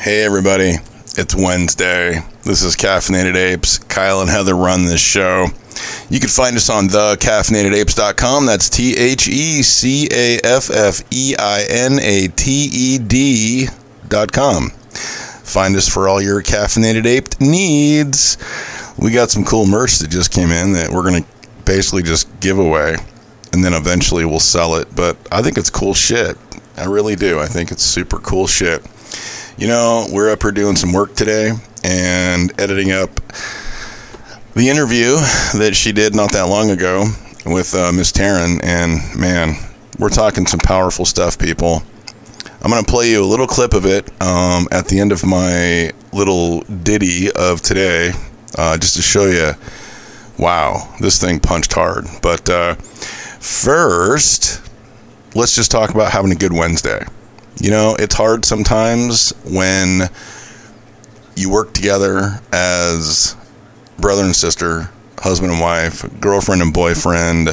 Hey, everybody. It's Wednesday. This is Caffeinated Apes. Kyle and Heather run this show. You can find us on thecaffeinatedapes.com. That's T H E C A F F E I N A T E D.com. Find us for all your caffeinated ape needs. We got some cool merch that just came in that we're going to basically just give away and then eventually we'll sell it. But I think it's cool shit. I really do. I think it's super cool shit. You know, we're up here doing some work today and editing up the interview that she did not that long ago with uh, Miss Taryn. And man, we're talking some powerful stuff, people. I'm going to play you a little clip of it um, at the end of my little ditty of today, uh, just to show you, wow, this thing punched hard. But uh, first, let's just talk about having a good Wednesday. You know, it's hard sometimes when you work together as brother and sister, husband and wife, girlfriend and boyfriend,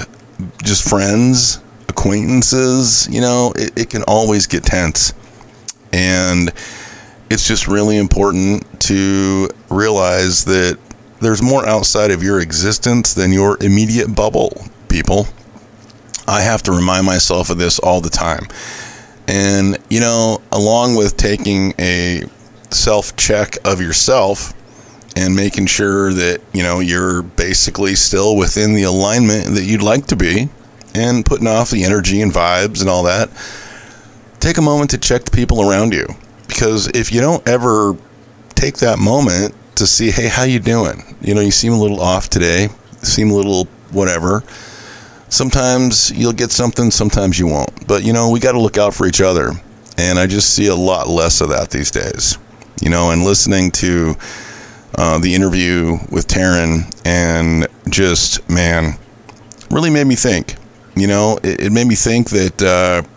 just friends, acquaintances. You know, it, it can always get tense. And it's just really important to realize that there's more outside of your existence than your immediate bubble, people. I have to remind myself of this all the time. And, you know, along with taking a self check of yourself and making sure that, you know, you're basically still within the alignment that you'd like to be and putting off the energy and vibes and all that, take a moment to check the people around you. Because if you don't ever take that moment to see, hey, how you doing? You know, you seem a little off today, seem a little whatever sometimes you'll get something, sometimes you won't. But you know, we got to look out for each other. And I just see a lot less of that these days. You know, and listening to uh, the interview with Taryn and just, man, really made me think. You know, it, it made me think that uh,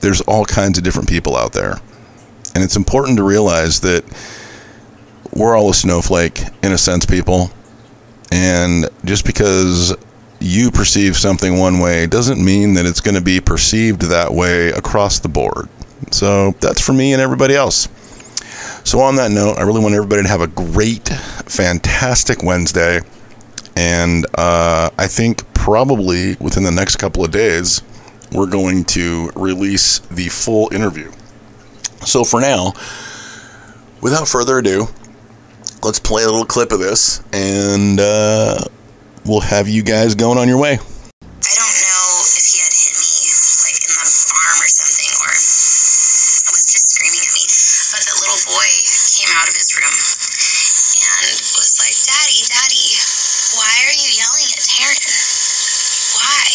there's all kinds of different people out there. And it's important to realize that we're all a snowflake, in a sense, people. And just because you perceive something one way doesn't mean that it's going to be perceived that way across the board. So that's for me and everybody else. So, on that note, I really want everybody to have a great, fantastic Wednesday. And uh, I think probably within the next couple of days, we're going to release the full interview. So, for now, without further ado, let's play a little clip of this and uh, we'll have you guys going on your way. I don't know if he had hit me like in the arm or something or was just screaming at me. But that little boy came out of his room and was like, Daddy, Daddy, why are you yelling at Taryn? Why?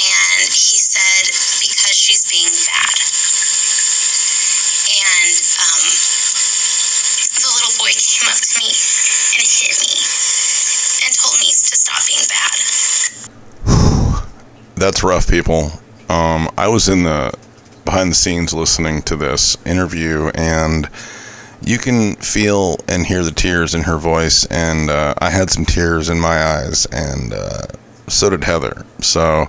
And he said, Because she's being bad. And um, the little boy came up to me and hit me me to stop being bad. That's rough, people. Um, I was in the behind the scenes listening to this interview, and you can feel and hear the tears in her voice. And uh, I had some tears in my eyes, and uh, so did Heather. So,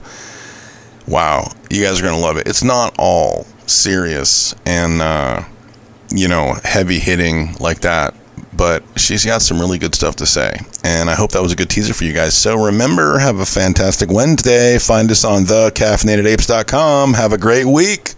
wow, you guys are gonna love it. It's not all serious and uh, you know heavy hitting like that but she's got some really good stuff to say. And I hope that was a good teaser for you guys. So remember, have a fantastic Wednesday. Find us on thecaffeinatedapes.com. Have a great week.